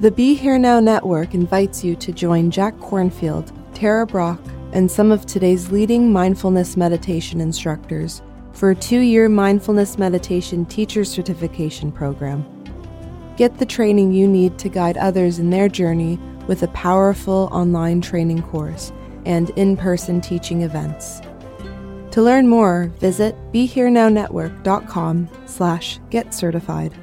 The Be Here Now Network invites you to join Jack Kornfield, Tara Brach, and some of today's leading mindfulness meditation instructors for a two year mindfulness meditation teacher certification program. Get the training you need to guide others in their journey with a powerful online training course and in person teaching events. To learn more, visit BeHereNowNetwork.com slash get certified.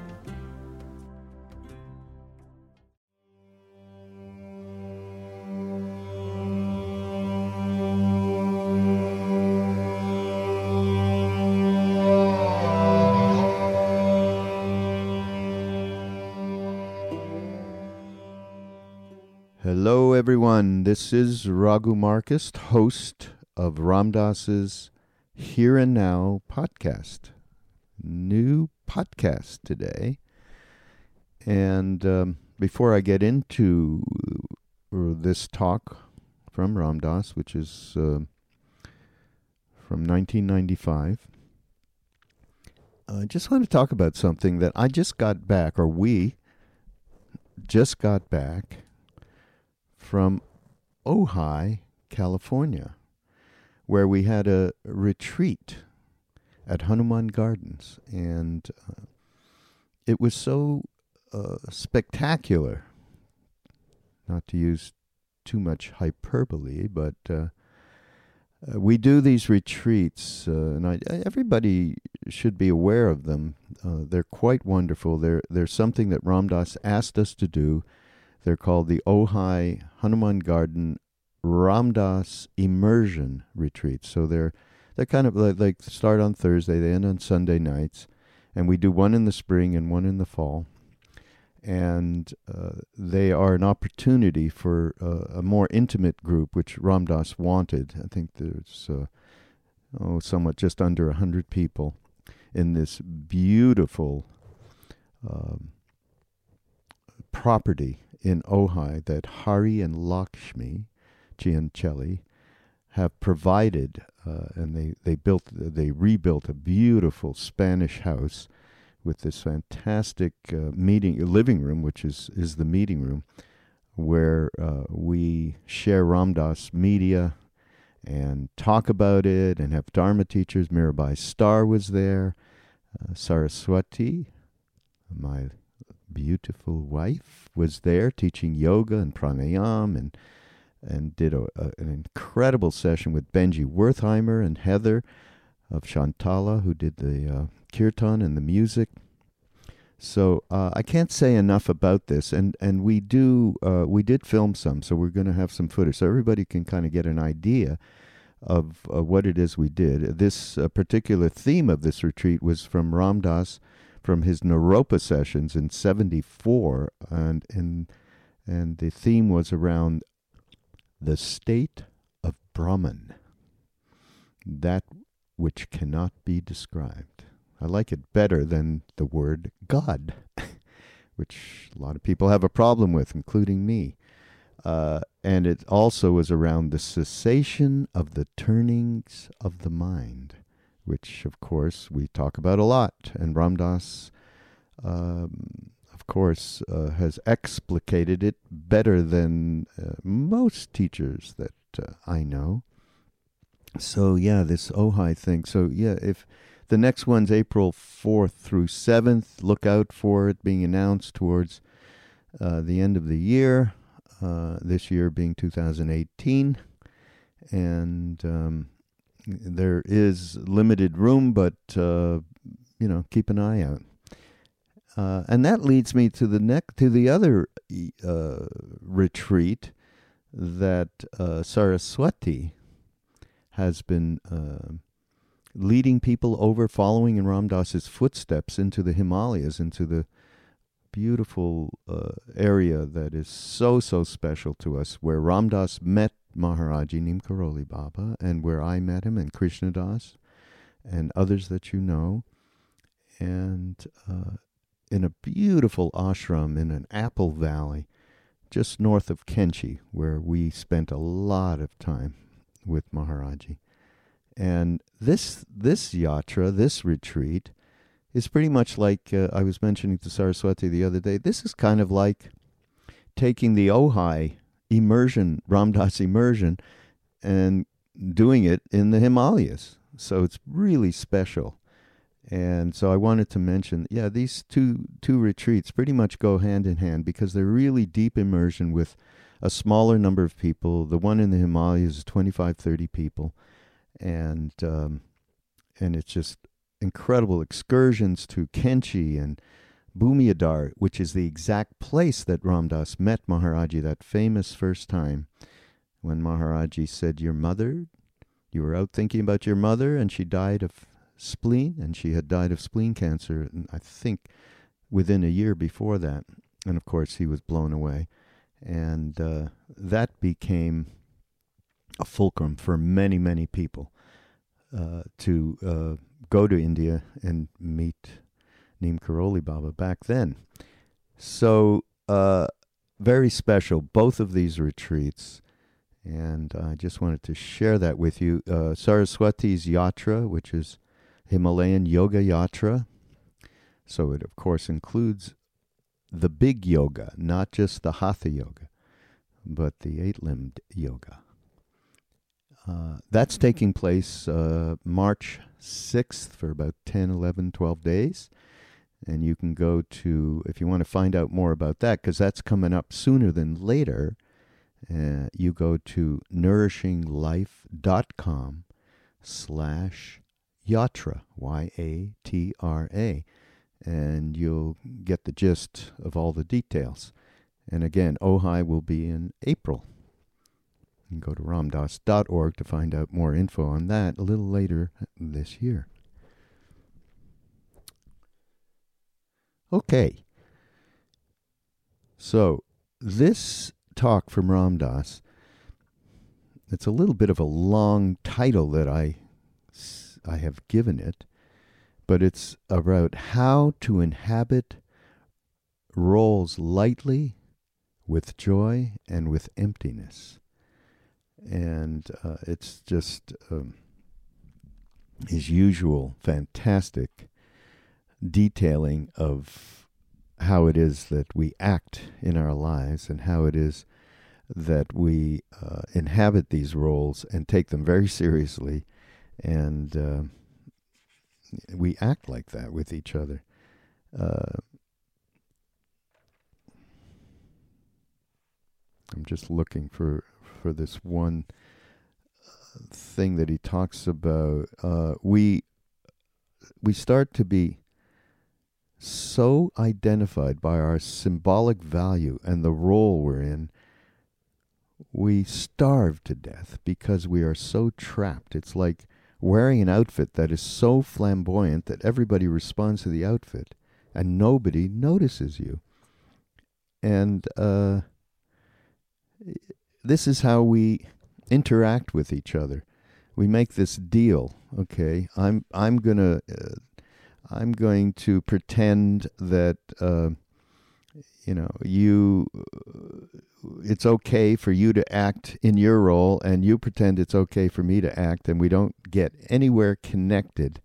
This is Raghu Markus, host of Ram Dass's Here and Now podcast. New podcast today. And um, before I get into this talk from Ram Dass, which is uh, from 1995, I just want to talk about something that I just got back, or we just got back from Ojai, California, where we had a retreat at Hanuman Gardens. And uh, it was so uh, spectacular, not to use too much hyperbole, but uh, uh we do these retreats, uh, and I, everybody should be aware of them. Uh, they're quite wonderful. They're, they're something that Ram Dass asked us to do they're called the Ojai Hanuman Garden Ram Dass Immersion Retreats. So they're they're kind of like, like start on Thursday, they end on Sunday nights, and we do one in the spring and one in the fall. And uh, they are an opportunity for uh, a more intimate group, which Ram Dass wanted. I think there's uh, oh, somewhat just under hundred people in this beautiful um, property in Ojai that Hari and Lakshmi Giancelli have provided, uh, and they, they built they rebuilt a beautiful Spanish house with this fantastic uh, meeting living room, which is is the meeting room, where uh, we share Ram Dass media and talk about it, and have Dharma teachers. Mirabai Starr was there, uh, Saraswati, my beautiful wife was there teaching yoga and pranayam and and did a, a, an incredible session with Benji Wertheimer and Heather of Shantala, who did the uh, kirtan and the music. So uh, I can't say enough about this, and and we do uh, we did film some, so we're going to have some footage, so everybody can kind of get an idea of uh, what it is we did. This uh, particular theme of this retreat was from Ram Dass from his Naropa sessions in 74 and and and the theme was around the state of Brahman that which cannot be described. I like it better than the word God, which a lot of people have a problem with, including me. Uh, and it also was around the cessation of the turnings of the mind which of course we talk about a lot. And Ram Dass, um, of course, uh, has explicated it better than uh, most teachers that uh, I know. So yeah, this Ojai thing. So yeah, if the next one's April fourth through seventh, look out for it being announced towards uh, the end of the year. Uh, this year being 2018, and um, there is limited room, but uh, you know, keep an eye out. Uh, and that leads me to the neck to the other uh, retreat that uh, Saraswati has been uh, leading people over, following in Ram Dass's footsteps into the Himalayas, into the beautiful uh, area that is so so special to us, where Ram Dass met Maharaji Neem Karoli Baba, and where I met him, and Krishna Das, and others that you know, and uh, in a beautiful ashram in an apple valley, just north of Kainchi, where we spent a lot of time with Maharaji. And this this yatra, this retreat, is pretty much like uh, I was mentioning to Saraswati the other day. This is kind of like taking the Ojai immersion, Ram Dass immersion, and doing it in the Himalayas. So it's really special. And so I wanted to mention, yeah, these two two retreats pretty much go hand in hand because they're really deep immersion with a smaller number of people. The one in the Himalayas is 25, 30 people, and um, and it's just incredible excursions to Kainchi and Bhumidhar, which is the exact place that Ram Dass met Maharaji that famous first time when Maharaji said, Your mother, you were out thinking about your mother and she died of spleen, and she had died of spleen cancer, and I think within a year before that. And of course, he was blown away. And uh, that became a fulcrum for many, many people uh, to uh, go to India and meet Neem Karoli Baba back then. So, uh, very special, both of these retreats. And I just wanted to share that with you. Uh, Saraswati's Yatra, which is Himalayan Yoga Yatra. So it, of course, includes the big yoga, not just the Hatha yoga, but the eight limbed yoga. Uh, that's taking place uh, March 6th for about 10, 11, 12 days. And you can go to, if you want to find out more about that, because that's coming up sooner than later, uh, you go to nourishinglife.com slash yatra, Y-A-T-R-A, and you'll get the gist of all the details. And again, Ojai will be in April. You can go to ramdass.org to find out more info on that a little later this year. Okay. So, this talk from Ram Dass, it's a little bit of a long title that I, I have given it, but it's about how to inhabit roles lightly, with joy, and with emptiness. And uh, it's just um, his usual fantastic detailing of how it is that we act in our lives and how it is that we uh, inhabit these roles and take them very seriously and uh, we act like that with each other. Uh, I'm just looking for for this one uh, thing that he talks about. Uh, we we start to be so identified by our symbolic value and the role we're in, we starve to death because we are so trapped. It's like wearing an outfit that is so flamboyant that everybody responds to the outfit and nobody notices you. And uh, this is how we interact with each other. We make this deal. Okay, I'm I'm gonna uh, I'm going to pretend that uh, you know you it's okay for you to act in your role and you pretend it's okay for me to act and we don't get anywhere connected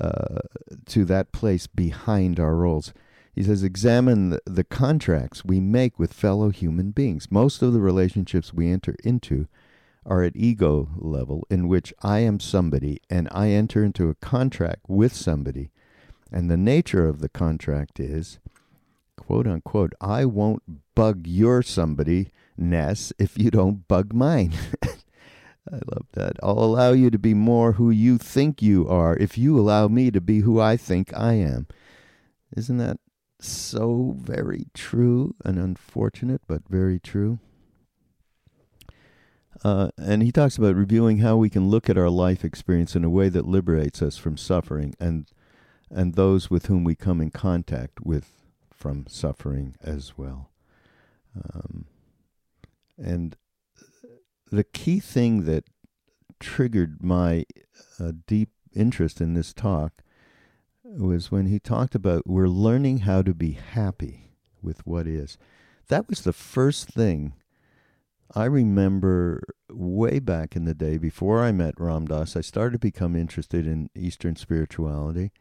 uh, to that place behind our roles. He says examine the, the contracts we make with fellow human beings. Most of the relationships we enter into are at ego level in which I am somebody and I enter into a contract with somebody and the nature of the contract is, quote unquote, I won't bug your somebody ness if you don't bug mine. I love that. I'll allow you to be more who you think you are if you allow me to be who I think I am. Isn't that so very true and unfortunate, but very true? Uh, and he talks about reviewing how we can look at our life experience in a way that liberates us from suffering and and those with whom we come in contact with from suffering as well. Um, and the key thing that triggered my uh, deep interest in this talk was when he talked about we're learning how to be happy with what is. That was the first thing I remember way back in the day before I met Ram Dass. I started to become interested in Eastern spirituality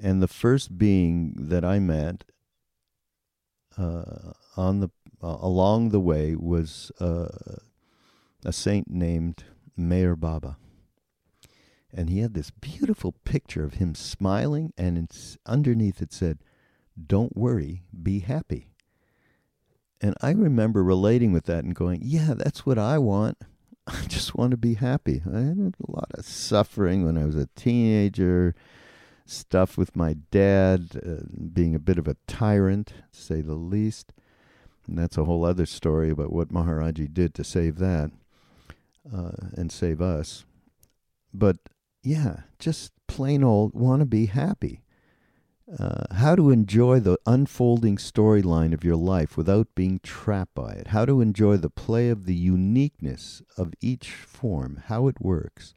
and the first being that I met uh, on the uh, along the way was uh, a saint named Meher Baba. And he had this beautiful picture of him smiling, and underneath it said, Don't worry, be happy. And I remember relating with that and going, Yeah, that's what I want. I just want to be happy. I had a lot of suffering when I was a teenager, stuff with my dad, uh, being a bit of a tyrant, to say the least. And that's a whole other story about what Maharaji did to save that uh, and save us. But yeah, just plain old want to be happy. Uh, how to enjoy the unfolding storyline of your life without being trapped by it. How to enjoy the play of the uniqueness of each form, how it works,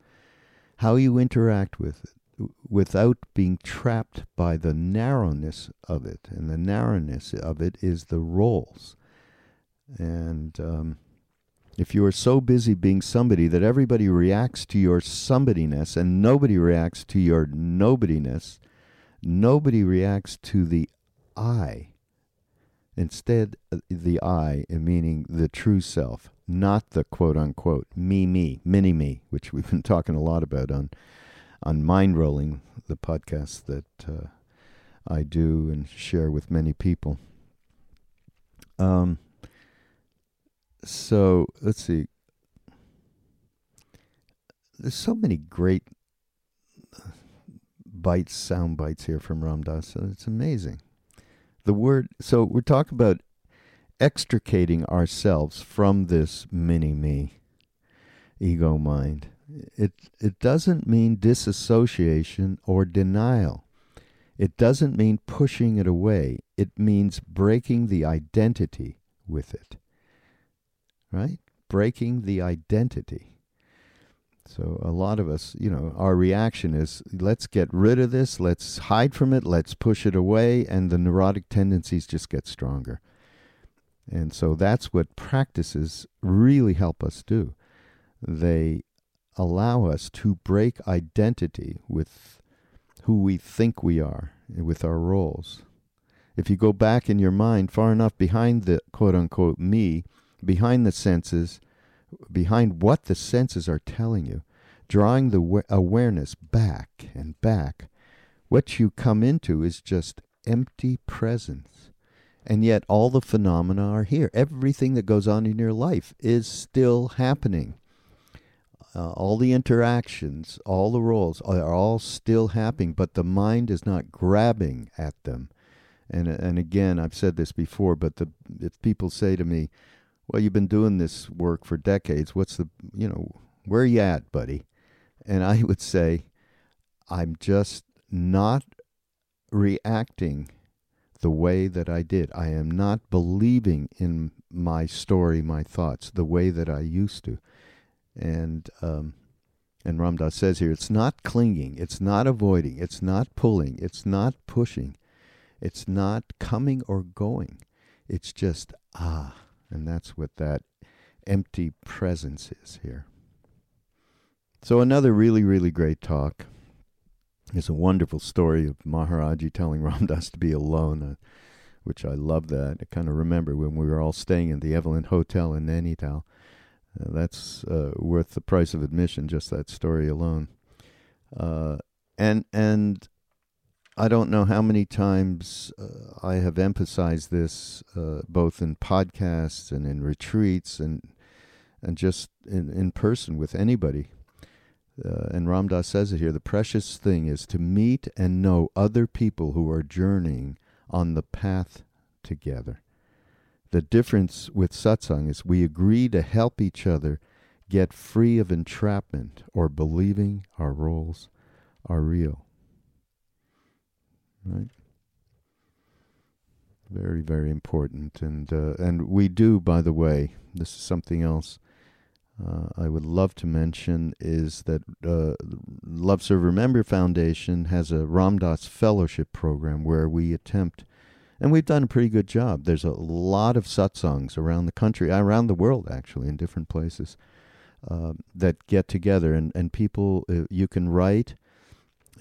how you interact with it without being trapped by the narrowness of it. And the narrowness of it is the roles. And um, if you are so busy being somebody that everybody reacts to your somebodyness and nobody reacts to your nobodyness, nobody reacts to the I. Instead, uh, the I, meaning the true self, not the quote unquote me, me, mini me, which we've been talking a lot about on on Mindrolling, the podcast that uh, I do and share with many people. Um, so let's see. There's so many great bites, sound bites here from Ram Dass. It's amazing. The word. So we're talking about extricating ourselves from this mini me, ego mind. It it doesn't mean disassociation or denial. It doesn't mean pushing it away. It means breaking the identity with it right? Breaking the identity. So a lot of us, you know, our reaction is let's get rid of this, let's hide from it, let's push it away, and the neurotic tendencies just get stronger. And so that's what practices really help us do. They allow us to break identity with who we think we are, with our roles. If you go back in your mind far enough behind the quote unquote me, behind the senses, behind what the senses are telling you, drawing the awareness back and back, what you come into is just empty presence. And yet, all the phenomena are here. Everything that goes on in your life is still happening. Uh, all the interactions, all the roles are all still happening, but the mind is not grabbing at them. And and again, I've said this before, but the if people say to me, well, you've been doing this work for decades. What's the, you know, where are you at, buddy? And I would say, I'm just not reacting the way that I did. I am not believing in my story, my thoughts, the way that I used to. And um, and Ram Dass says here, it's not clinging, it's not avoiding, it's not pulling, it's not pushing, it's not coming or going. It's just ah. And that's what that empty presence is here. So, another really, really great talk is a wonderful story of Maharaji telling Ram Dass to be alone, uh, which I love that. I kind of remember when we were all staying in the Evelyn Hotel in Nainital. Uh, that's uh, worth the price of admission, just that story alone. Uh, and and I don't know how many times uh, I have emphasized this, uh, both in podcasts and in retreats and and just in, in person with anybody. Uh, and Ram Dass says it here the precious thing is to meet and know other people who are journeying on the path together. The difference with satsang is we agree to help each other get free of entrapment or believing our roles are real right? Very, very important, and uh, and we do, by the way, this is something else. Uh, I would love to mention is that uh, Love Serve Remember Foundation has a Ram Dass Fellowship program where we attempt, and we've done a pretty good job. There's a lot of satsangs around the country, around the world actually, in different places uh, that get together, and and people uh, you can write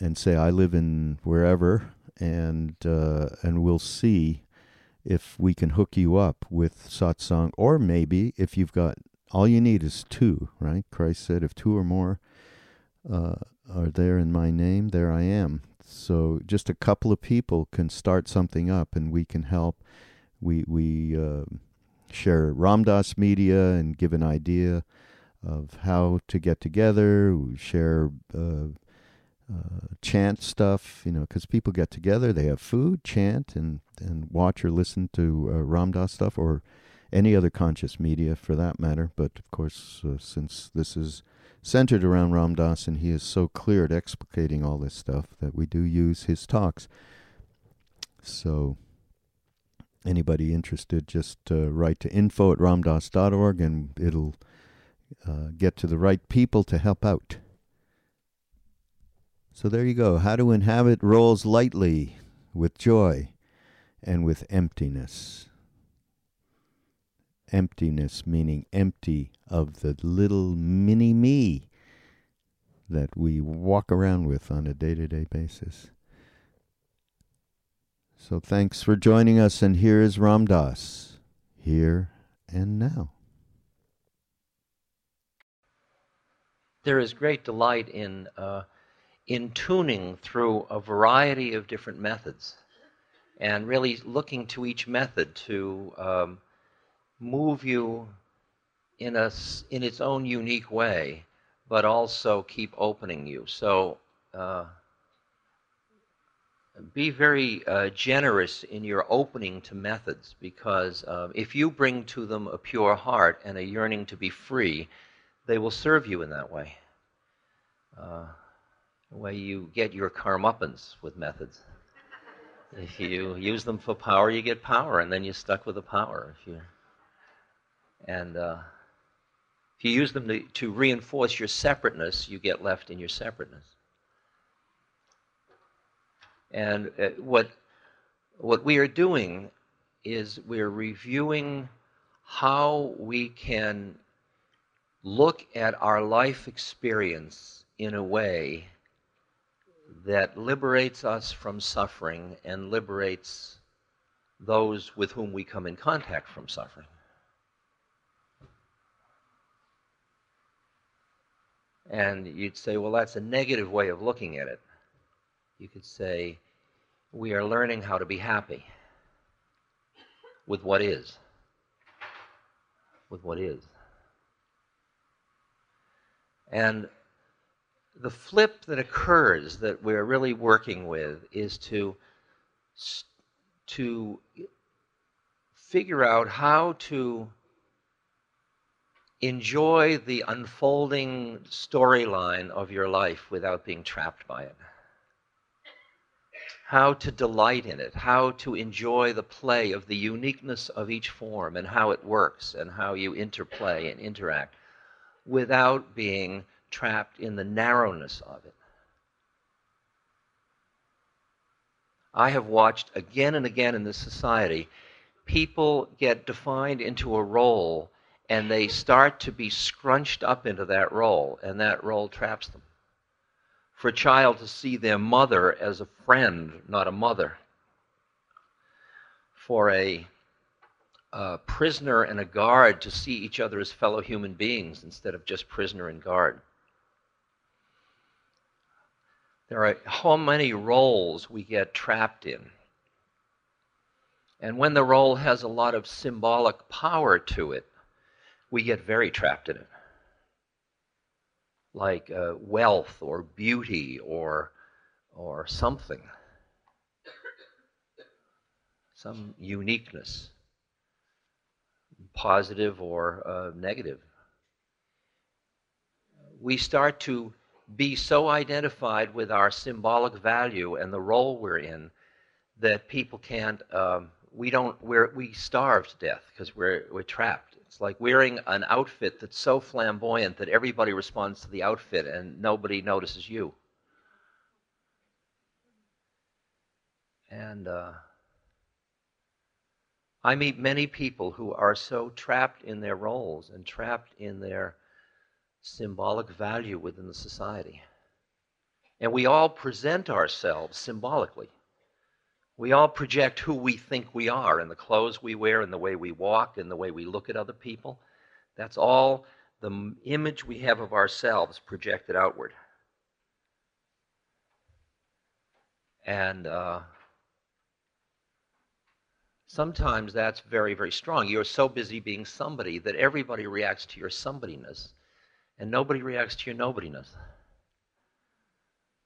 and say I live in wherever, and uh, and we'll see if we can hook you up with satsang, or maybe if you've got all you need is two, right? Christ said, if two or more uh, are there in my name, there I am. So just a couple of people can start something up, and we can help. We we uh, share Ram Dass media and give an idea of how to get together. We share uh, uh, chant stuff, you know, because people get together, they have food, chant, and and watch or listen to uh, Ram stuff or any other conscious media for that matter. But of course, uh, since this is centered around Ram Dass and he is so clear at explicating all this stuff that we do use his talks. So anybody interested, just uh, write to info at ramdass.org and it'll uh, get to the right people to help out. So there you go. How to inhabit roles lightly, with joy, and with emptiness. Emptiness meaning empty of the little mini me that we walk around with on a day to day basis. So thanks for joining us, and here is Ram Dass, here and now. There is great delight in uh, in tuning through a variety of different methods, and really looking to each method to um, move you in a in its own unique way, but also keep opening you. So. Uh, be very uh, generous in your opening to methods because uh, if you bring to them a pure heart and a yearning to be free, they will serve you in that way. Uh, the way you get your karmappans with methods. If you use them for power, you get power, and then you're stuck with the power. If you and uh, if you use them to, to reinforce your separateness, you get left in your separateness. And uh, what, what we are doing is we're reviewing how we can look at our life experience in a way that liberates us from suffering and liberates those with whom we come in contact from suffering. And you'd say, well, that's a negative way of looking at it you could say, we are learning how to be happy with what is. With what is. And the flip that occurs that we're really working with is to, to figure out how to enjoy the unfolding storyline of your life without being trapped by it how to delight in it, how to enjoy the play of the uniqueness of each form and how it works and how you interplay and interact without being trapped in the narrowness of it. I have watched again and again in this society people get defined into a role and they start to be scrunched up into that role, and that role traps them for a child to see their mother as a friend, not a mother. For a, a prisoner and a guard to see each other as fellow human beings instead of just prisoner and guard. There are how many roles we get trapped in. And when the role has a lot of symbolic power to it, we get very trapped in it like uh, wealth or beauty or, or something, some uniqueness, positive or uh, negative. We start to be so identified with our symbolic value and the role we're in that people can't, um, we don't, we're, we starve to death because we're, we're trapped. It's like wearing an outfit that's so flamboyant that everybody responds to the outfit and nobody notices you. And uh, I meet many people who are so trapped in their roles and trapped in their symbolic value within the society. And we all present ourselves symbolically. We all project who we think we are in the clothes we wear, in the way we walk, in the way we look at other people. That's all the image we have of ourselves projected outward. And uh, sometimes that's very, very strong. You're so busy being somebody that everybody reacts to your somebodyness, and nobody reacts to your nobodyness.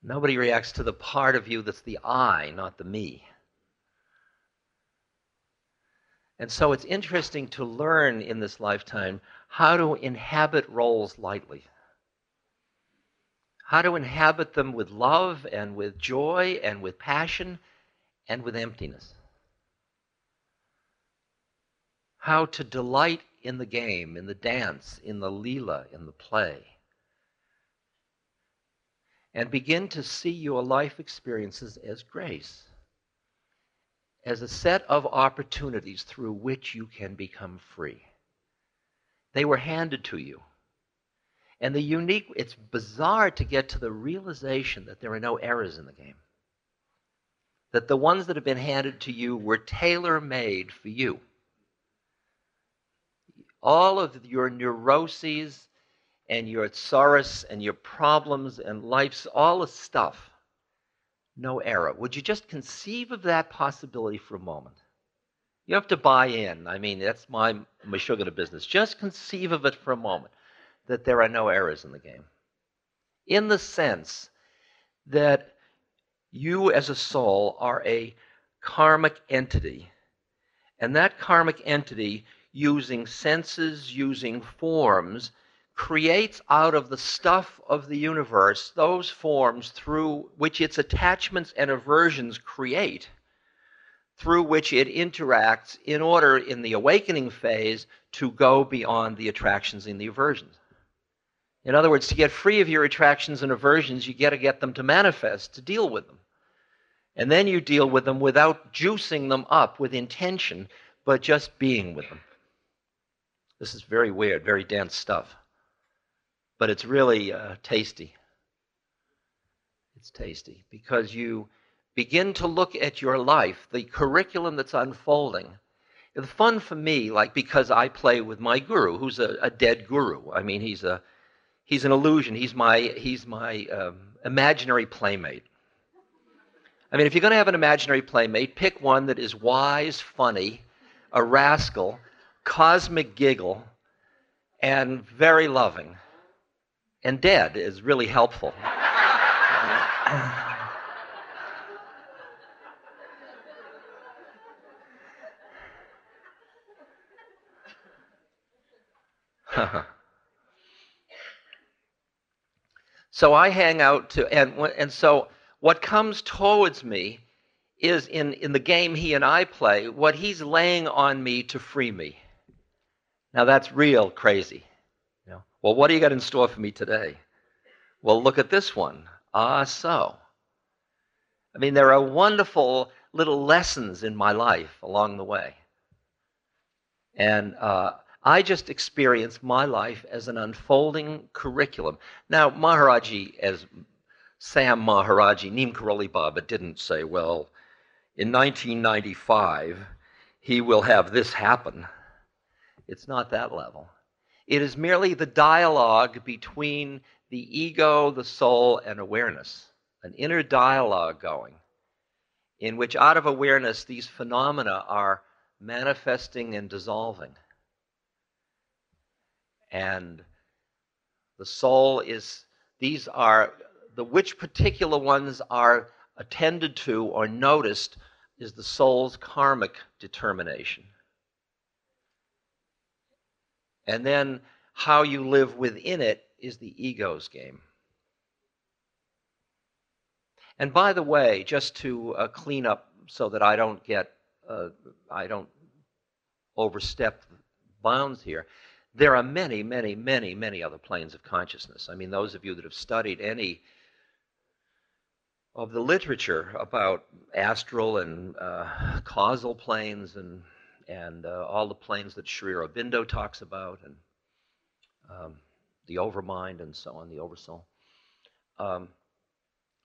Nobody reacts to the part of you that's the I, not the me. And so it's interesting to learn in this lifetime how to inhabit roles lightly, how to inhabit them with love and with joy and with passion and with emptiness. How to delight in the game, in the dance, in the lila, in the play. And begin to see your life experiences as grace as a set of opportunities through which you can become free. They were handed to you. And the unique, it's bizarre to get to the realization that there are no errors in the game. That the ones that have been handed to you were tailor made for you. All of your neuroses and your sorrows and your problems and life's, all the stuff no error. Would you just conceive of that possibility for a moment? You have to buy in. I mean, that's my sugar to business. Just conceive of it for a moment that there are no errors in the game. In the sense that you as a soul are a karmic entity, and that karmic entity, using senses, using forms, creates out of the stuff of the universe those forms through which its attachments and aversions create, through which it interacts in order, in the awakening phase, to go beyond the attractions and the aversions. In other words, to get free of your attractions and aversions, you got to get them to manifest, to deal with them. And then you deal with them without juicing them up with intention, but just being with them. This is very weird, very dense stuff but it's really uh, tasty. It's tasty because you begin to look at your life, the curriculum that's unfolding. It's fun for me, like because I play with my guru, who's a, a dead guru. I mean, he's a he's an illusion. He's my he's my um, imaginary playmate. I mean, if you're going to have an imaginary playmate, pick one that is wise, funny, a rascal, cosmic giggle, and very loving and dead is really helpful. so I hang out to, and, and so what comes towards me is in, in the game he and I play, what he's laying on me to free me. Now that's real crazy. Well, what do you got in store for me today? Well, look at this one. Ah, so. I mean, there are wonderful little lessons in my life along the way. And uh, I just experience my life as an unfolding curriculum. Now, Maharaji, as Sam Maharaji, Neem Karoli Baba, didn't say, well, in 1995, he will have this happen. It's not that level. It is merely the dialogue between the ego, the soul, and awareness, an inner dialogue going, in which out of awareness these phenomena are manifesting and dissolving. And the soul is, these are, the which particular ones are attended to or noticed is the soul's karmic determination. And then how you live within it is the ego's game. And by the way, just to uh, clean up so that I don't get, uh, I don't overstep bounds here, there are many, many, many, many other planes of consciousness. I mean, those of you that have studied any of the literature about astral and uh, causal planes and and uh, all the planes that Sri Aurobindo talks about, and um, the overmind and so on, the oversoul. Um,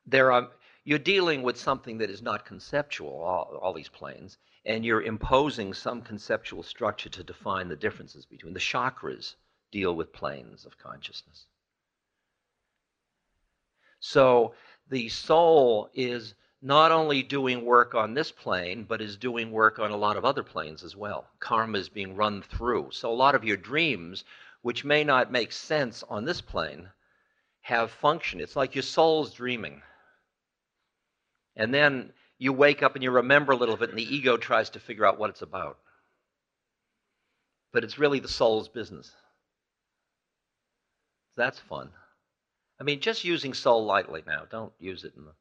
there are, you're dealing with something that is not conceptual, all, all these planes, and you're imposing some conceptual structure to define the differences between the chakras deal with planes of consciousness. So the soul is not only doing work on this plane, but is doing work on a lot of other planes as well. Karma is being run through. So a lot of your dreams, which may not make sense on this plane, have function. It's like your soul's dreaming. And then you wake up and you remember a little bit, and the ego tries to figure out what it's about. But it's really the soul's business. That's fun. I mean, just using soul lightly now. Don't use it in the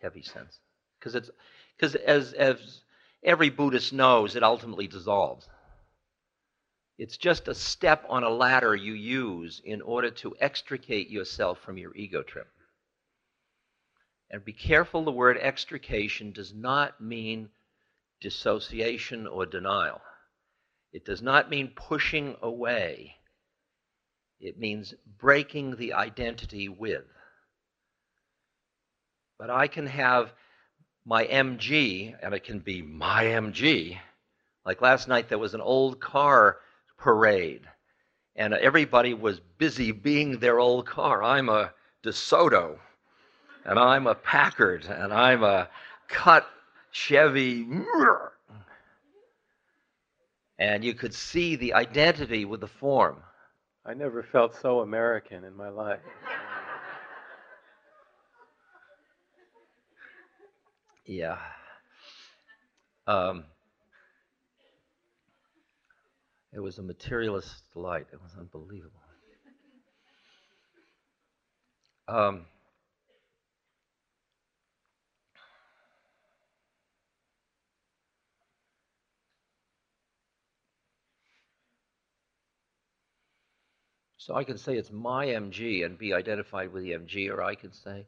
heavy sense, because it's because as as every Buddhist knows, it ultimately dissolves. It's just a step on a ladder you use in order to extricate yourself from your ego trip. And be careful the word extrication does not mean dissociation or denial. It does not mean pushing away. It means breaking the identity with. But I can have my MG, and it can be my MG. Like last night, there was an old car parade, and everybody was busy being their old car. I'm a DeSoto, and I'm a Packard, and I'm a cut Chevy. And you could see the identity with the form. I never felt so American in my life. Yeah. Um, it was a materialist delight. It was unbelievable. Um, so I can say it's my MG and be identified with the MG, or I can say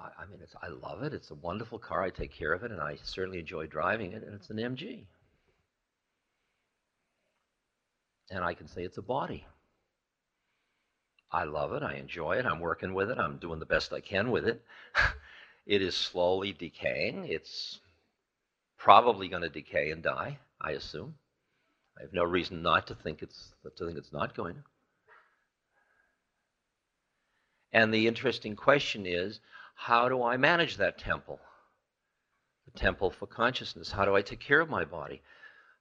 I, I mean, it's, I love it. It's a wonderful car. I take care of it, and I certainly enjoy driving it, and it's an MG. And I can say it's a body. I love it. I enjoy it. I'm working with it. I'm doing the best I can with it. it is slowly decaying. It's probably going to decay and die, I assume. I have no reason not to think it's to think it's not going to. And the interesting question is, how do I manage that temple? The temple for consciousness. How do I take care of my body?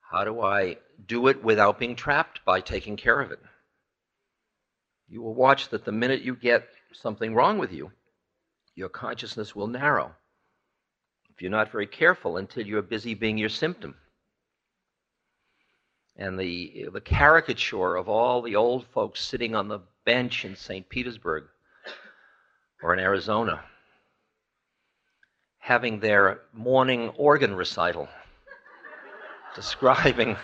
How do I do it without being trapped by taking care of it? You will watch that the minute you get something wrong with you, your consciousness will narrow. If you're not very careful until you're busy being your symptom. And the, the caricature of all the old folks sitting on the bench in St. Petersburg or in Arizona having their morning organ recital, describing.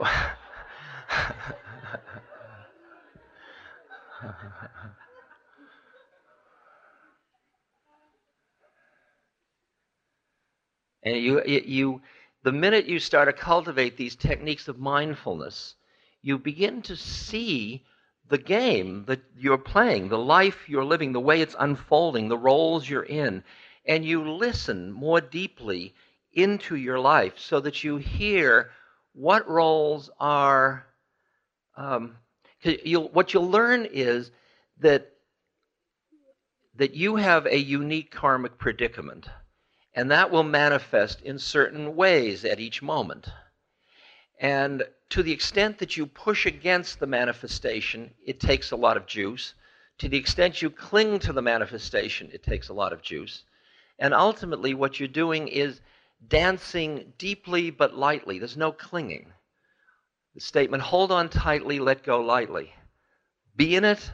and you, you, the minute you start to cultivate these techniques of mindfulness, you begin to see the game that you're playing, the life you're living, the way it's unfolding, the roles you're in and you listen more deeply into your life so that you hear what roles are. Um, you'll, what you'll learn is that that you have a unique karmic predicament, and that will manifest in certain ways at each moment. And to the extent that you push against the manifestation, it takes a lot of juice. To the extent you cling to the manifestation, it takes a lot of juice. And ultimately, what you're doing is dancing deeply but lightly. There's no clinging. The statement, hold on tightly, let go lightly. Be in it,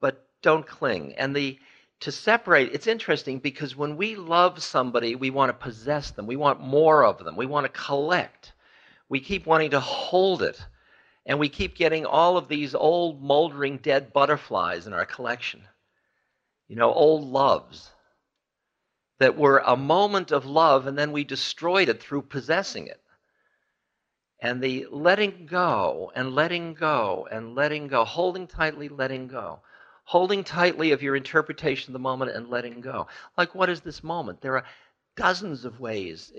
but don't cling. And the to separate, it's interesting because when we love somebody, we want to possess them. We want more of them. We want to collect. We keep wanting to hold it. And we keep getting all of these old, moldering, dead butterflies in our collection. You know, old loves that were a moment of love and then we destroyed it through possessing it. And the letting go and letting go and letting go, holding tightly, letting go, holding tightly of your interpretation of the moment and letting go. Like, what is this moment? There are dozens of ways,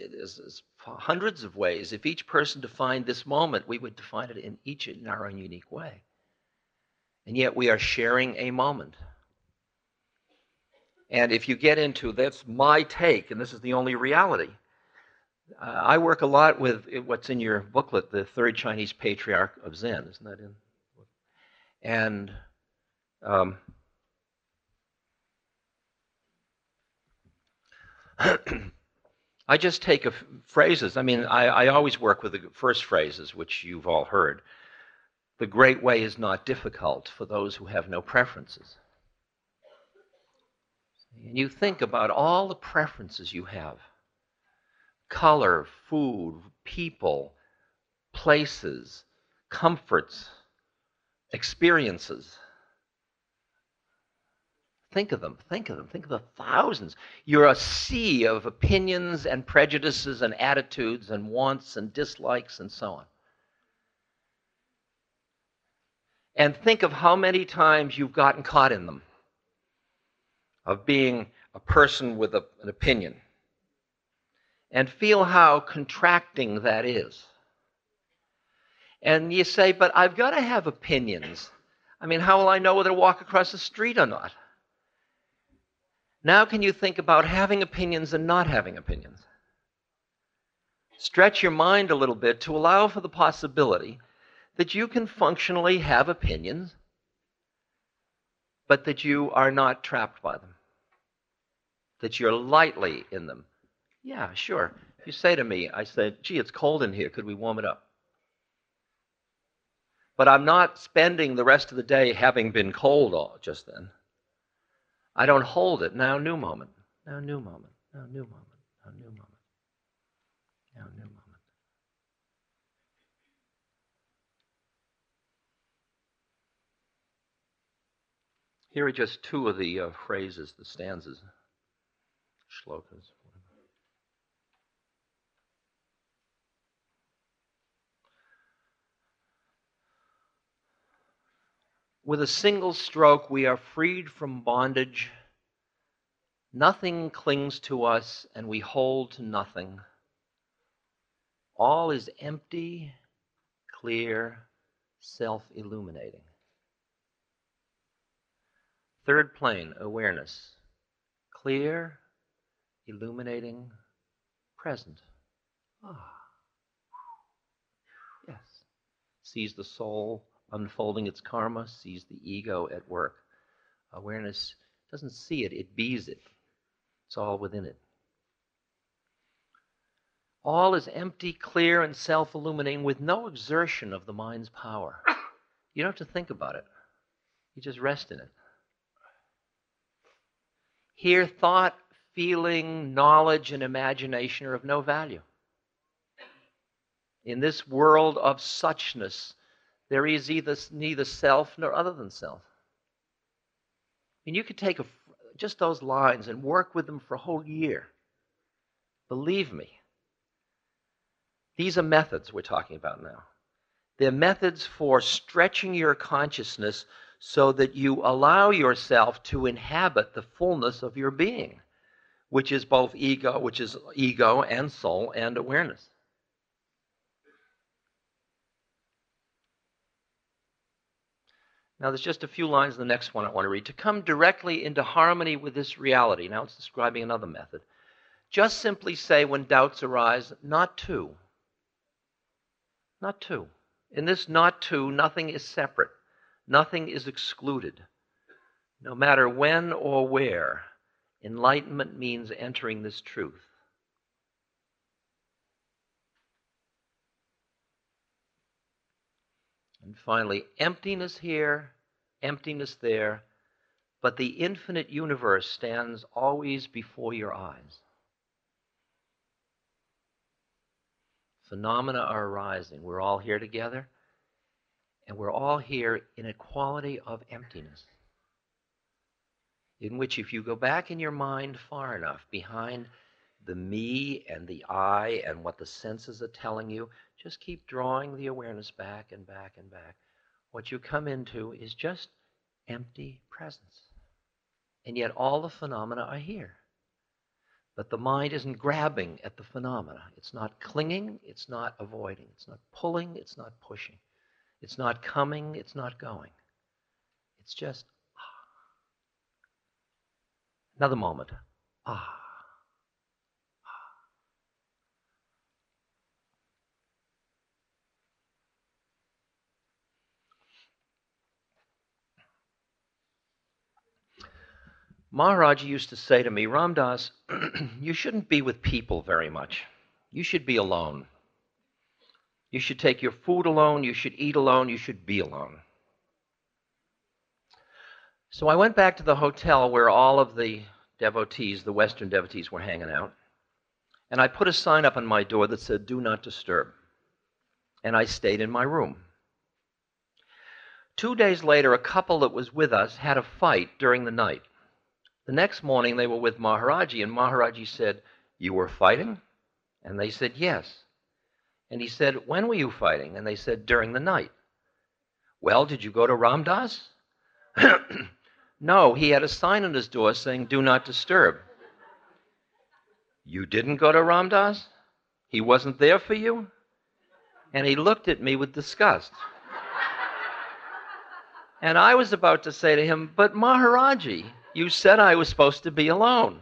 hundreds of ways. If each person defined this moment, we would define it in each in our own unique way. And yet we are sharing a moment. And if you get into that's my take, and this is the only reality. Uh, I work a lot with what's in your booklet, the third Chinese patriarch of Zen. Isn't that in? And um, I just take phrases. I mean, I, I always work with the first phrases, which you've all heard. The great way is not difficult for those who have no preferences. And you think about all the preferences you have color, food, people, places, comforts, experiences. Think of them. Think of them. Think of the thousands. You're a sea of opinions and prejudices and attitudes and wants and dislikes and so on. And think of how many times you've gotten caught in them of being a person with a, an opinion. And feel how contracting that is. And you say, but I've got to have opinions. I mean, how will I know whether to walk across the street or not? Now, can you think about having opinions and not having opinions? Stretch your mind a little bit to allow for the possibility that you can functionally have opinions, but that you are not trapped by them that you're lightly in them. Yeah, sure. You say to me, I said, gee, it's cold in here. Could we warm it up? But I'm not spending the rest of the day having been cold all just then. I don't hold it. Now, new moment. Now, new moment. Now, new moment. Now, new moment. Now, new moment. Here are just two of the uh, phrases, the stanzas shlokas. With a single stroke, we are freed from bondage. Nothing clings to us, and we hold to nothing. All is empty, clear, self illuminating. Third plane, awareness. Clear, illuminating, present. Ah. Yes. Sees the soul unfolding its karma, sees the ego at work. Awareness doesn't see it, it bees it. It's all within it. All is empty, clear, and self illuminating with no exertion of the mind's power. You don't have to think about it, you just rest in it. Here, thought feeling, knowledge, and imagination are of no value. In this world of suchness, there is either neither self nor other than self. And you could take a, just those lines and work with them for a whole year. Believe me. These are methods we're talking about now. They're methods for stretching your consciousness so that you allow yourself to inhabit the fullness of your being which is both ego, which is ego and soul and awareness. Now, there's just a few lines in the next one I want to read. To come directly into harmony with this reality, now it's describing another method. Just simply say when doubts arise, not two. Not two. In this not two, nothing is separate, nothing is excluded. No matter when or where, Enlightenment means entering this truth. And finally, emptiness here, emptiness there, but the infinite universe stands always before your eyes. Phenomena are arising. We're all here together, and we're all here in a quality of emptiness in which, if you go back in your mind far enough behind the me and the I and what the senses are telling you, just keep drawing the awareness back and back and back. What you come into is just empty presence. And yet all the phenomena are here. But the mind isn't grabbing at the phenomena. It's not clinging, it's not avoiding, it's not pulling, it's not pushing. It's not coming, it's not going. It's just. Another moment. Ah. Maharaj used to say to me, Ram Dass, you shouldn't be with people very much. You should be alone. You should take your food alone. You should eat alone. You should be alone. So I went back to the hotel where all of the devotees, the Western devotees, were hanging out. And I put a sign up on my door that said, Do not disturb. And I stayed in my room. Two days later, a couple that was with us had a fight during the night. The next morning, they were with Maharaji, and Maharaji said, You were fighting? And they said, Yes. And he said, When were you fighting? And they said, During the night. Well, did you go to Ram Dass? no, he had a sign on his door saying, Do not disturb. You didn't go to Ram Dass? He wasn't there for you? And he looked at me with disgust. and I was about to say to him, But Maharaji, you said I was supposed to be alone.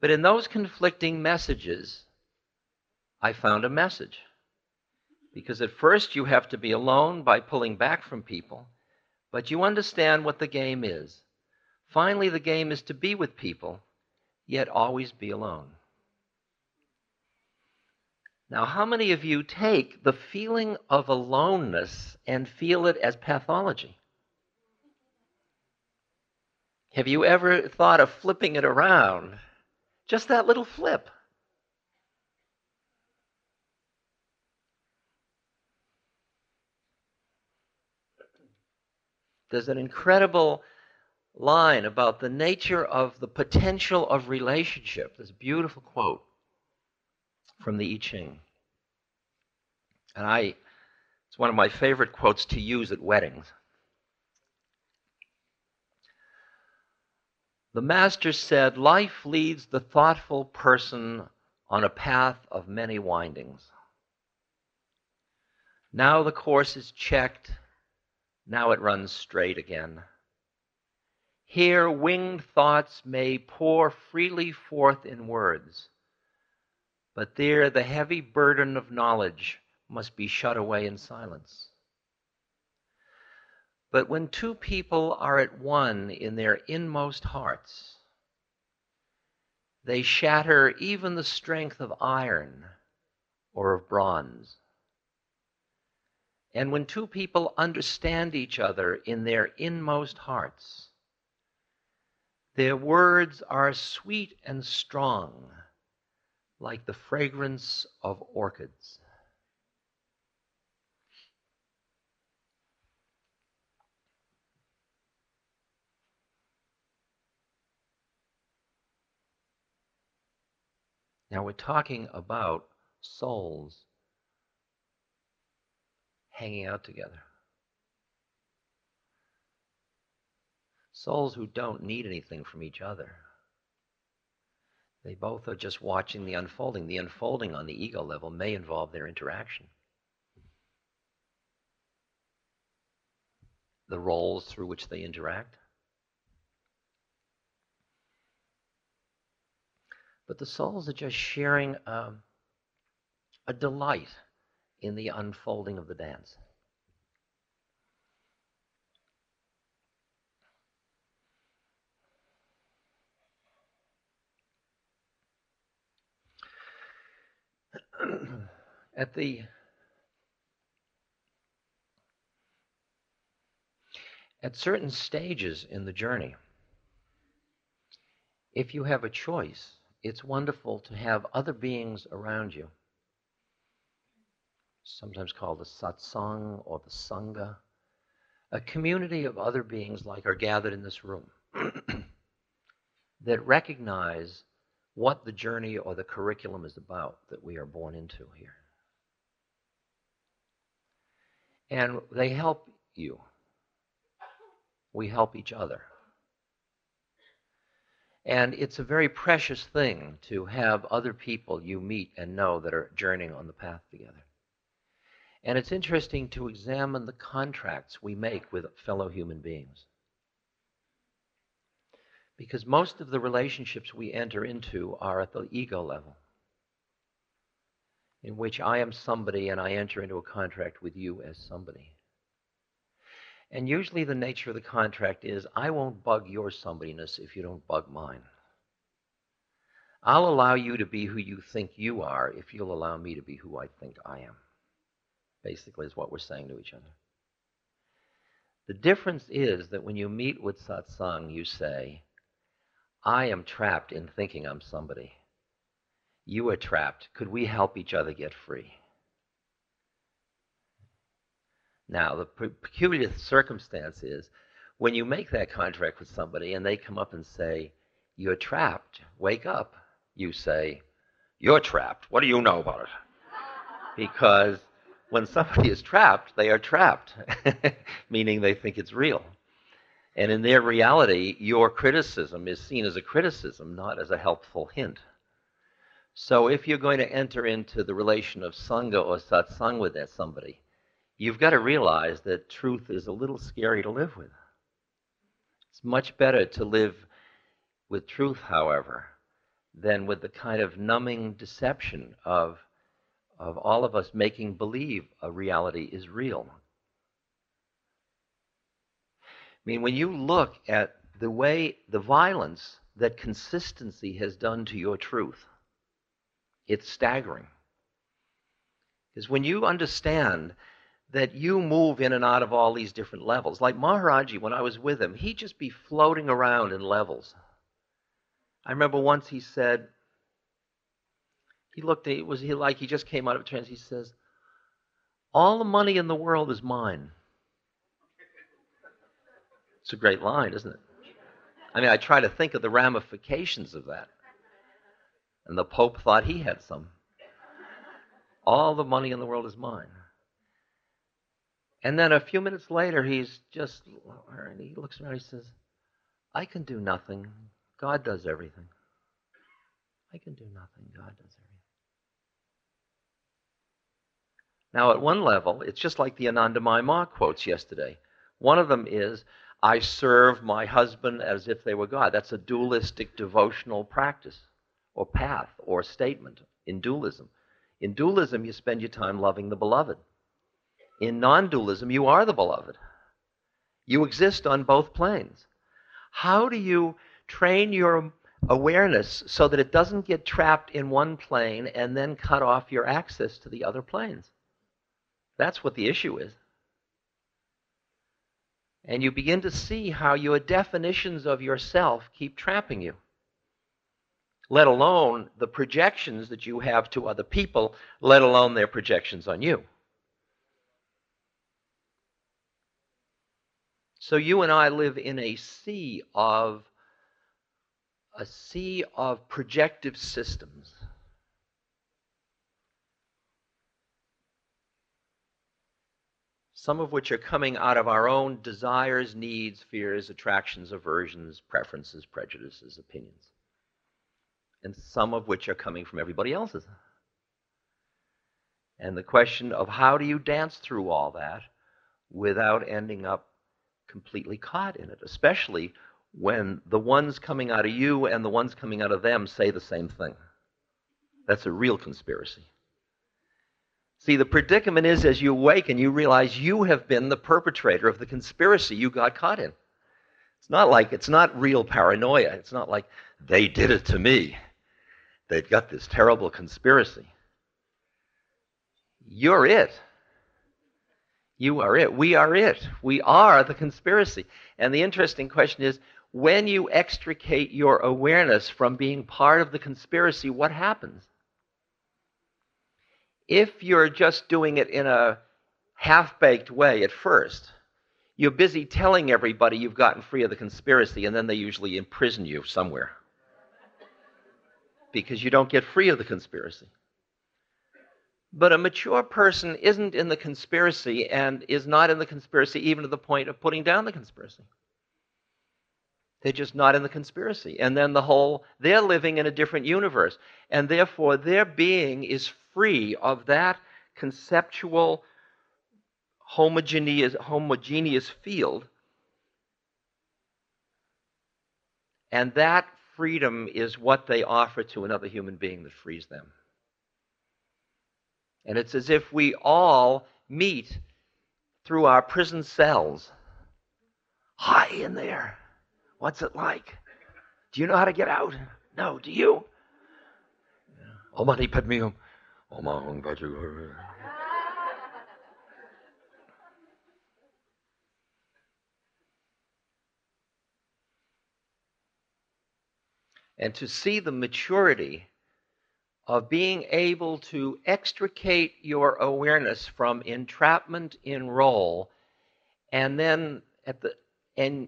But in those conflicting messages, I found a message. Because at first you have to be alone by pulling back from people, but you understand what the game is. Finally, the game is to be with people, yet always be alone. Now, how many of you take the feeling of aloneness and feel it as pathology? Have you ever thought of flipping it around? Just that little flip. There's an incredible line about the nature of the potential of relationship. This beautiful quote from the I Ching. And I, it's one of my favorite quotes to use at weddings. The Master said, Life leads the thoughtful person on a path of many windings. Now the course is checked, now it runs straight again. Here, winged thoughts may pour freely forth in words, but there the heavy burden of knowledge must be shut away in silence. But when two people are at one in their inmost hearts, they shatter even the strength of iron or of bronze. And when two people understand each other in their inmost hearts, their words are sweet and strong, like the fragrance of orchids. Now we're talking about souls hanging out together. Souls who don't need anything from each other. They both are just watching the unfolding. The unfolding on the ego level may involve their interaction. The roles through which they interact. But the souls are just sharing um, a delight in the unfolding of the dance. At the at certain stages in the journey, if you have a choice, it's wonderful to have other beings around you, sometimes called the satsang or the sangha, a community of other beings like are gathered in this room that recognize what the journey or the curriculum is about that we are born into here. And they help you. We help each other. And it's a very precious thing to have other people you meet and know that are journeying on the path together. And it's interesting to examine the contracts we make with fellow human beings. Because most of the relationships we enter into are at the ego level, in which I am somebody and I enter into a contract with you as somebody. And usually the nature of the contract is I won't bug your somebodyness if you don't bug mine. I'll allow you to be who you think you are if you'll allow me to be who I think I am. Basically, is what we're saying to each other. The difference is that when you meet with satsang, you say, I am trapped in thinking I'm somebody. You are trapped. Could we help each other get free? Now, the peculiar circumstance is when you make that contract with somebody and they come up and say, You're trapped, wake up, you say, You're trapped. What do you know about it? Because when somebody is trapped, they are trapped, meaning they think it's real. And in their reality, your criticism is seen as a criticism, not as a helpful hint. So if you're going to enter into the relation of Sangha or Satsang with that somebody, you've got to realize that truth is a little scary to live with. It's much better to live with truth, however, than with the kind of numbing deception of, of all of us making believe a reality is real. I mean, when you look at the way the violence that consistency has done to your truth, it's staggering. Because when you understand that you move in and out of all these different levels. Like Maharaji, when I was with him, he'd just be floating around in levels. I remember once he said, he looked at it was he like he just came out of a trance. He says, All the money in the world is mine. It's a great line, isn't it? I mean, I try to think of the ramifications of that. And the Pope thought he had some. All the money in the world is mine. And then a few minutes later, he's just, he looks around, he says, I can do nothing. God does everything. I can do nothing. God does everything. Now, at one level, it's just like the Anandamayi Ma quotes yesterday. One of them is, I serve my husband as if they were God. That's a dualistic devotional practice or path or statement in dualism. In dualism, you spend your time loving the beloved. In non dualism, you are the beloved. You exist on both planes. How do you train your awareness so that it doesn't get trapped in one plane and then cut off your access to the other planes? That's what the issue is. And you begin to see how your definitions of yourself keep trapping you, let alone the projections that you have to other people, let alone their projections on you. So you and I live in a sea of a sea of projective systems. Some of which are coming out of our own desires, needs, fears, attractions, aversions, preferences, prejudices, opinions. And some of which are coming from everybody else's. And the question of how do you dance through all that without ending up completely caught in it, especially when the ones coming out of you and the ones coming out of them say the same thing. That's a real conspiracy. See, the predicament is as you awaken, you realize you have been the perpetrator of the conspiracy you got caught in. It's not like, it's not real paranoia. It's not like they did it to me. They've got this terrible conspiracy. You're it. You are it. We are it. We are the conspiracy. And the interesting question is when you extricate your awareness from being part of the conspiracy, what happens? If you're just doing it in a half baked way at first, you're busy telling everybody you've gotten free of the conspiracy, and then they usually imprison you somewhere because you don't get free of the conspiracy. But a mature person isn't in the conspiracy and is not in the conspiracy even to the point of putting down the conspiracy. They're just not in the conspiracy. And then the whole, they're living in a different universe. And therefore, their being is free of that conceptual homogeneous, homogeneous field. And that freedom is what they offer to another human being that frees them. And it's as if we all meet through our prison cells. Hi in there. What's it like? Do you know how to get out? No, do you? Oh, 어머 니 뱃미음. 어마 가지고. And to see the maturity of being able to extricate your awareness from entrapment in role and then at the and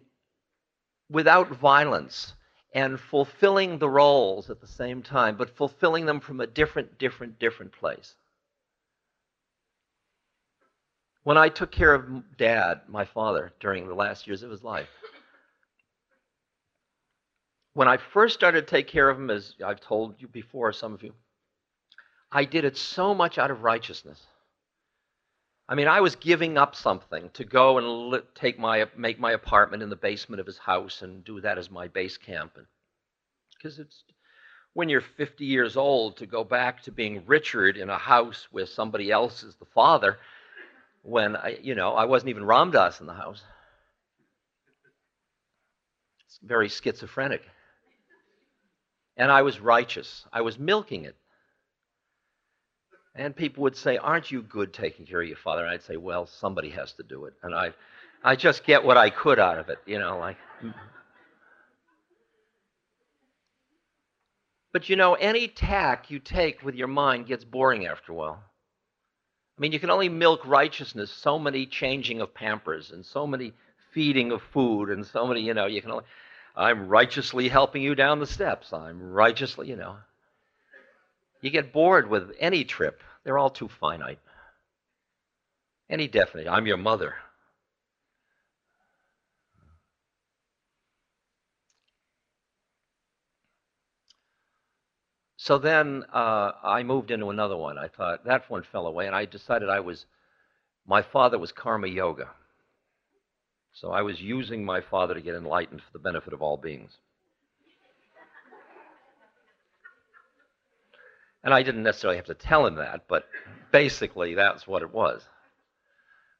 without violence and fulfilling the roles at the same time but fulfilling them from a different different different place when i took care of dad my father during the last years of his life when i first started to take care of him as i've told you before some of you I did it so much out of righteousness. I mean, I was giving up something to go and take my make my apartment in the basement of his house and do that as my base camp, because it's when you're 50 years old to go back to being Richard in a house where somebody else is the father, when I, you know, I wasn't even Ram Dass in the house. It's very schizophrenic. And I was righteous. I was milking it. And people would say, Aren't you good taking care of your father? And I'd say, Well, somebody has to do it. And I, I just get what I could out of it, you know, like. But you know, any tack you take with your mind gets boring after a while. I mean, you can only milk righteousness so many changing of pampers and so many feeding of food and so many, you know, you can only. I'm righteously helping you down the steps. I'm righteously, you know. You get bored with any trip, they're all too finite. Any definite, I'm your mother. So then uh, I moved into another one. I thought that one fell away, and I decided I was, my father was karma yoga. So I was using my father to get enlightened for the benefit of all beings. And I didn't necessarily have to tell him that, but basically that's what it was.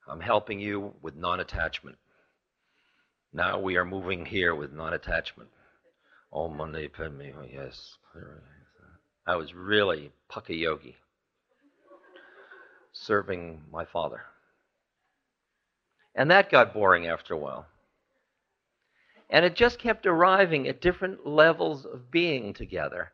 I'm helping you with non attachment. Now we are moving here with non attachment. Oh, Monday, oh, yes. I was really Pukka Yogi, serving my father. And that got boring after a while. And it just kept arriving at different levels of being together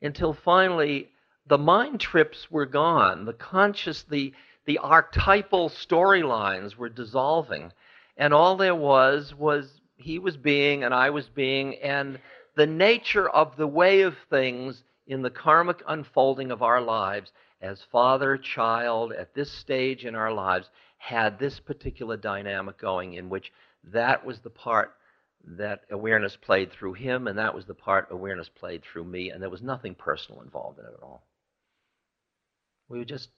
until finally the mind trips were gone. The conscious, the, the archetypal storylines were dissolving. And all there was was he was being and I was being, and the nature of the way of things in the karmic unfolding of our lives as father, child, at this stage in our lives, had this particular dynamic going in which that was the part that awareness played through him, and that was the part awareness played through me, and there was nothing personal involved in it at all. We just,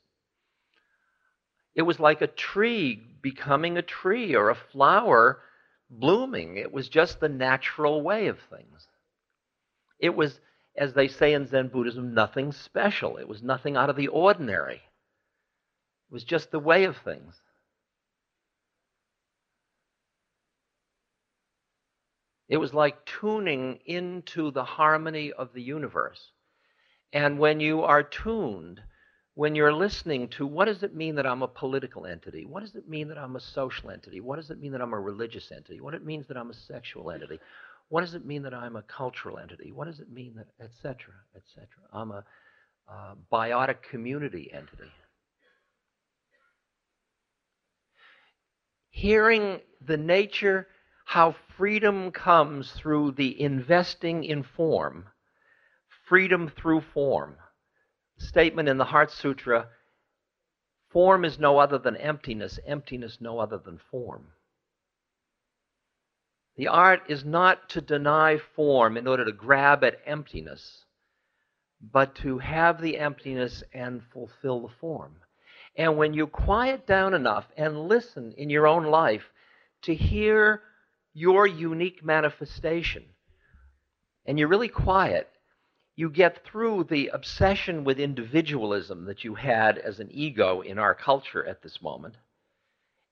it was like a tree becoming a tree or a flower blooming. It was just the natural way of things. It was, as they say in Zen Buddhism, nothing special. It was nothing out of the ordinary. It was just the way of things. It was like tuning into the harmony of the universe. And when you are tuned, when you're listening to what does it mean that I'm a political entity? What does it mean that I'm a social entity? What does it mean that I'm a religious entity? What it means that I'm a sexual entity? What does it mean that I'm a cultural entity? What does it mean that, etc., etc.? I'm a uh, biotic community entity. Hearing the nature, how freedom comes through the investing in form, freedom through form statement in the Heart Sutra form is no other than emptiness, emptiness no other than form. The art is not to deny form in order to grab at emptiness, but to have the emptiness and fulfill the form. And when you quiet down enough and listen in your own life to hear your unique manifestation, and you're really quiet, you get through the obsession with individualism that you had as an ego in our culture at this moment,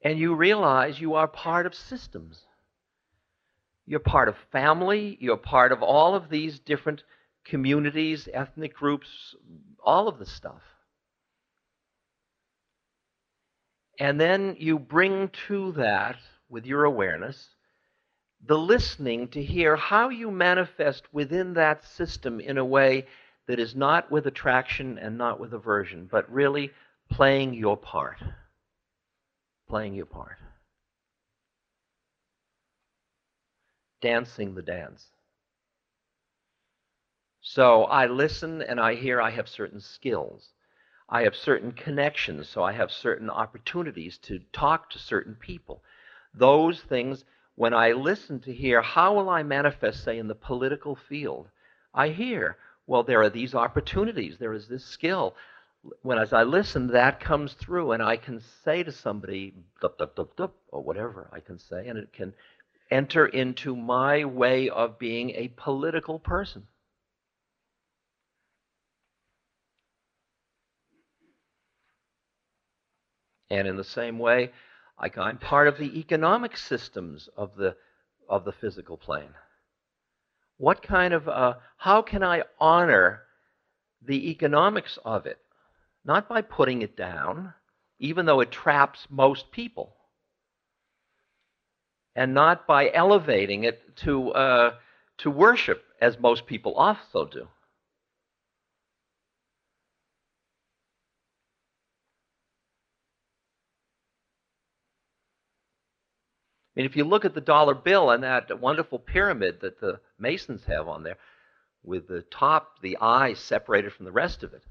and you realize you are part of systems. You're part of family, you're part of all of these different communities, ethnic groups, all of the stuff. And then you bring to that, with your awareness, the listening to hear how you manifest within that system in a way that is not with attraction and not with aversion, but really playing your part. Playing your part. Dancing the dance. So I listen and I hear I have certain skills. I have certain connections, so I have certain opportunities to talk to certain people. Those things, when I listen to hear, how will I manifest, say, in the political field? I hear, well, there are these opportunities, there is this skill. When as I listen, that comes through, and I can say to somebody, dup, dup, dup, dup, or whatever I can say, and it can enter into my way of being a political person. And in the same way, I'm part of the economic systems of the, of the physical plane. What kind of, uh, how can I honor the economics of it? Not by putting it down, even though it traps most people, and not by elevating it to, uh, to worship, as most people also do. Mean, if you look at the dollar bill and that wonderful pyramid that the Masons have on there, with the top, the eye separated from the rest of it,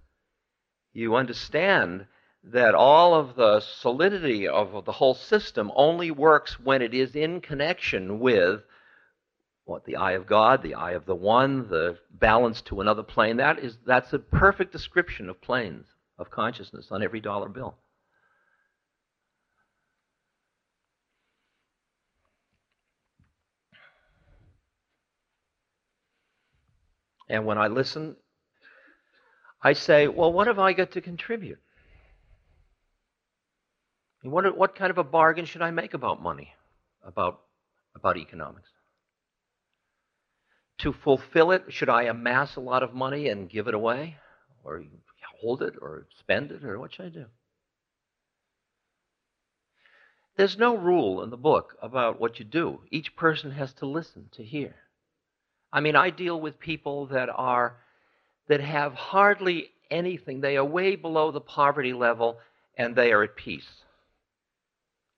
you understand that all of the solidity of the whole system only works when it is in connection with what the eye of God, the eye of the one, the balance to another plane. That is that's a perfect description of planes of consciousness on every dollar bill. And when I listen, I say, well, what have I got to contribute? What, what kind of a bargain should I make about money, about, about economics? To fulfill it, should I amass a lot of money and give it away? Or hold it, or spend it, or what should I do? There's no rule in the book about what you do. Each person has to listen, to hear. I mean, I deal with people that are that have hardly anything. They are way below the poverty level and they are at peace.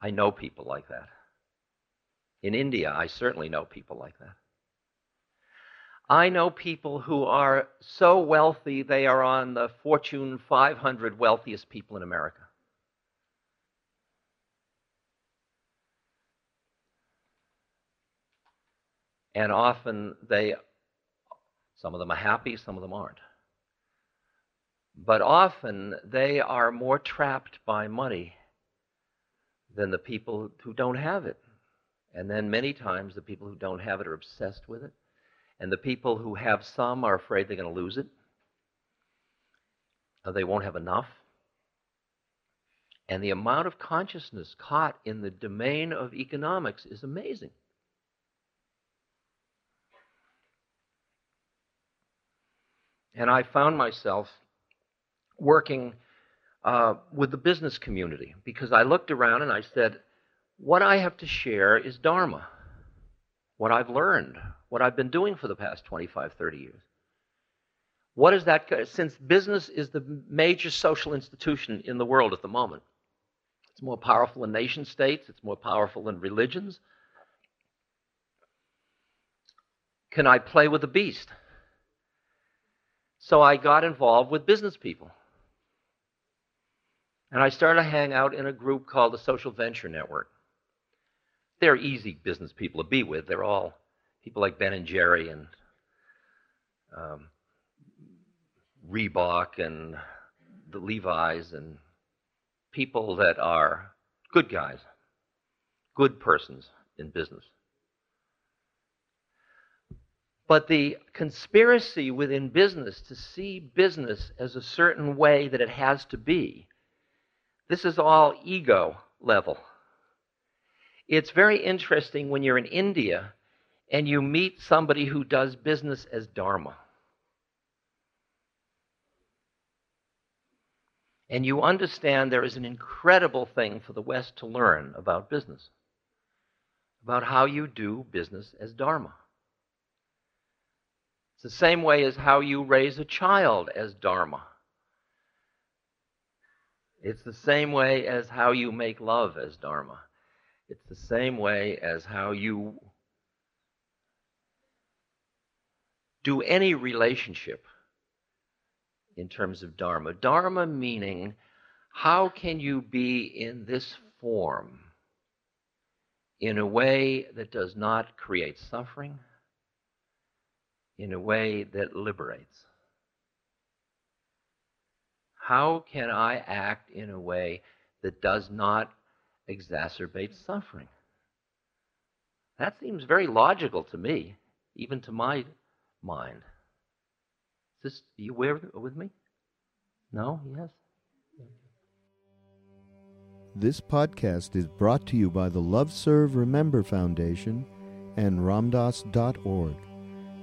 I know people like that. In India, I certainly know people like that. I know people who are so wealthy they are on the Fortune 500 wealthiest people in America. And often they, some of them are happy, some of them aren't. But often they are more trapped by money than the people who don't have it. And then many times the people who don't have it are obsessed with it. And the people who have some are afraid they're going to lose it. Or they won't have enough. And the amount of consciousness caught in the domain of economics is amazing. And I found myself working uh, with the business community because I looked around and I said, what I have to share is Dharma, what I've learned, what I've been doing for the past 25, 30 years. What is that? Since business is the major social institution in the world at the moment, it's more powerful than nation states, it's more powerful than religions. Can I play with the beast? So I got involved with business people. And I started to hang out in a group called the Social Venture Network. they're easy business people to be with. They're all people like Ben and Jerry and um, Reebok and the Levi's and people that are good guys, good persons in business. But the conspiracy within business to see business as a certain way that it has to be, this is all ego level. It's very interesting when you're in India and you meet somebody who does business as Dharma. And you understand there is an incredible thing for the West to learn about business, about how you do business as Dharma. It's the same way as how you raise a child as Dharma. It's the same way as how you make love as Dharma. It's the same way as how you do any relationship in terms of Dharma. Dharma meaning, how can you be in this form in a way that does not create suffering? In a way that liberates? How can I act in a way that does not exacerbate suffering? That seems very logical to me, even to my mind. Is this, are you aware with me? No? Yes? This podcast is brought to you by the Love Serve Remember Foundation and ramdass.org.